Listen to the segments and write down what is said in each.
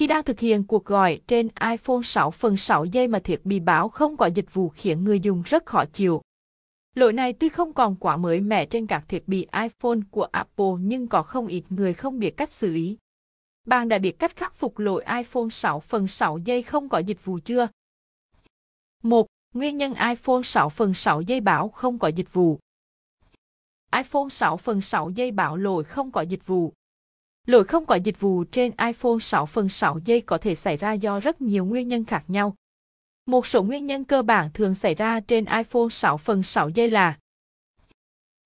Khi đang thực hiện cuộc gọi trên iPhone 6 phần 6 giây mà thiết bị báo không có dịch vụ khiến người dùng rất khó chịu. Lỗi này tuy không còn quá mới mẻ trên các thiết bị iPhone của Apple nhưng có không ít người không biết cách xử lý. Bạn đã biết cách khắc phục lỗi iPhone 6 phần 6 giây không có dịch vụ chưa? 1. Nguyên nhân iPhone 6 phần 6 giây báo không có dịch vụ. iPhone 6 phần 6 giây báo lỗi không có dịch vụ. Lỗi không có dịch vụ trên iPhone 6 phần 6 giây có thể xảy ra do rất nhiều nguyên nhân khác nhau. Một số nguyên nhân cơ bản thường xảy ra trên iPhone 6 phần 6 giây là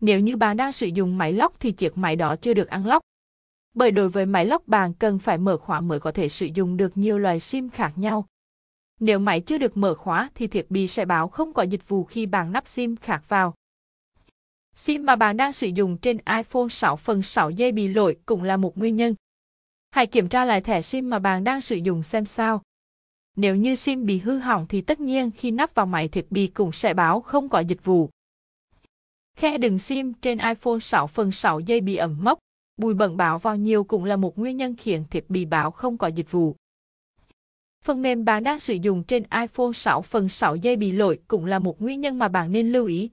Nếu như bạn đang sử dụng máy lock thì chiếc máy đó chưa được unlock. Bởi đối với máy lock bạn cần phải mở khóa mới có thể sử dụng được nhiều loại SIM khác nhau. Nếu máy chưa được mở khóa thì thiết bị sẽ báo không có dịch vụ khi bạn nắp SIM khác vào. SIM mà bạn đang sử dụng trên iPhone 6 phần 6 dây bị lỗi cũng là một nguyên nhân. Hãy kiểm tra lại thẻ SIM mà bạn đang sử dụng xem sao. Nếu như SIM bị hư hỏng thì tất nhiên khi nắp vào máy thiết bị cũng sẽ báo không có dịch vụ. Khe đựng SIM trên iPhone 6 phần 6 dây bị ẩm mốc, bụi bẩn báo vào nhiều cũng là một nguyên nhân khiến thiết bị báo không có dịch vụ. Phần mềm bạn đang sử dụng trên iPhone 6 phần 6 dây bị lỗi cũng là một nguyên nhân mà bạn nên lưu ý.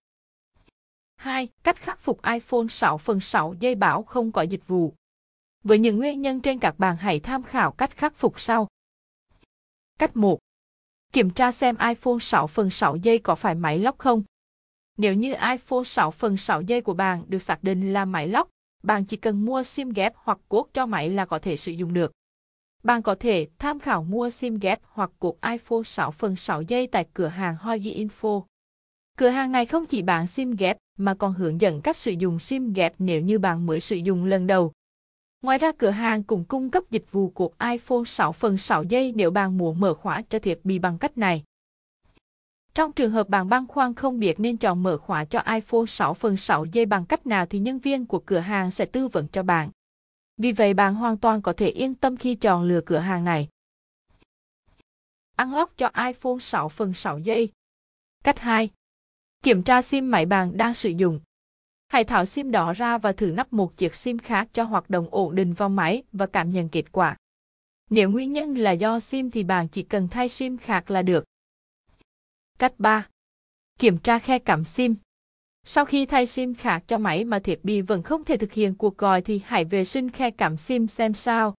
2. Cách khắc phục iPhone 6 phần 6 dây bảo không có dịch vụ. Với những nguyên nhân trên các bạn hãy tham khảo cách khắc phục sau. Cách 1. Kiểm tra xem iPhone 6 phần 6 giây có phải máy lóc không. Nếu như iPhone 6 phần 6 giây của bạn được xác định là máy lóc, bạn chỉ cần mua SIM ghép hoặc cốt cho máy là có thể sử dụng được. Bạn có thể tham khảo mua SIM ghép hoặc cột iPhone 6 phần 6 giây tại cửa hàng Hoigi Info. Cửa hàng này không chỉ bán SIM ghép, mà còn hướng dẫn cách sử dụng SIM ghép nếu như bạn mới sử dụng lần đầu. Ngoài ra, cửa hàng cũng cung cấp dịch vụ cuộc iPhone 6 phần 6 giây nếu bạn muốn mở khóa cho thiết bị bằng cách này. Trong trường hợp bạn băn khoăn không biết nên chọn mở khóa cho iPhone 6 phần 6 giây bằng cách nào thì nhân viên của cửa hàng sẽ tư vấn cho bạn. Vì vậy, bạn hoàn toàn có thể yên tâm khi chọn lựa cửa hàng này. Unlock cho iPhone 6 phần 6 giây. Cách 2. Kiểm tra SIM máy bạn đang sử dụng. Hãy tháo SIM đó ra và thử nắp một chiếc SIM khác cho hoạt động ổn định vào máy và cảm nhận kết quả. Nếu nguyên nhân là do SIM thì bạn chỉ cần thay SIM khác là được. Cách 3. Kiểm tra khe cắm SIM. Sau khi thay SIM khác cho máy mà thiết bị vẫn không thể thực hiện cuộc gọi thì hãy vệ sinh khe cắm SIM xem sao.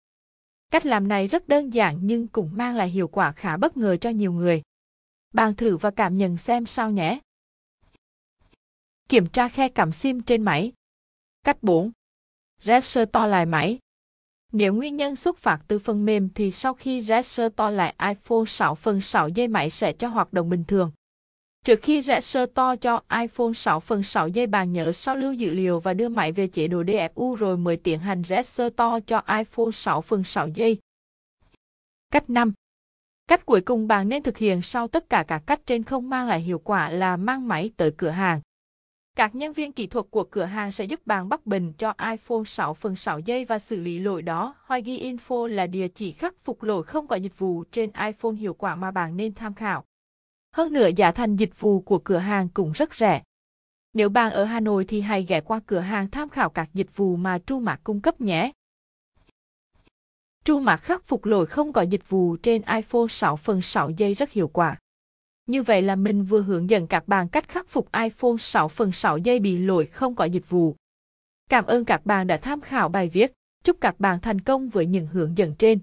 Cách làm này rất đơn giản nhưng cũng mang lại hiệu quả khá bất ngờ cho nhiều người. Bạn thử và cảm nhận xem sao nhé. Kiểm tra khe cảm SIM trên máy. Cách 4. to lại máy. Nếu nguyên nhân xuất phát từ phần mềm thì sau khi restore lại iPhone 6 phần 6 dây máy sẽ cho hoạt động bình thường. Trước khi restore cho iPhone 6 phần 6 dây bạn nhớ sao lưu dữ liệu và đưa máy về chế độ DFU rồi mới tiến hành restore cho iPhone 6 phần 6 dây Cách 5. Cách cuối cùng bạn nên thực hiện sau tất cả các cách trên không mang lại hiệu quả là mang máy tới cửa hàng. Các nhân viên kỹ thuật của cửa hàng sẽ giúp bạn bắt bình cho iPhone 6 phần 6 giây và xử lý lỗi đó. Hoigi Info là địa chỉ khắc phục lỗi không có dịch vụ trên iPhone hiệu quả mà bạn nên tham khảo. Hơn nữa, giá thành dịch vụ của cửa hàng cũng rất rẻ. Nếu bạn ở Hà Nội thì hãy ghé qua cửa hàng tham khảo các dịch vụ mà Tru Mạc cung cấp nhé. Tru Mạc khắc phục lỗi không có dịch vụ trên iPhone 6 phần 6 giây rất hiệu quả. Như vậy là mình vừa hướng dẫn các bạn cách khắc phục iPhone 6 phần 6 giây bị lỗi không có dịch vụ. Cảm ơn các bạn đã tham khảo bài viết. Chúc các bạn thành công với những hướng dẫn trên.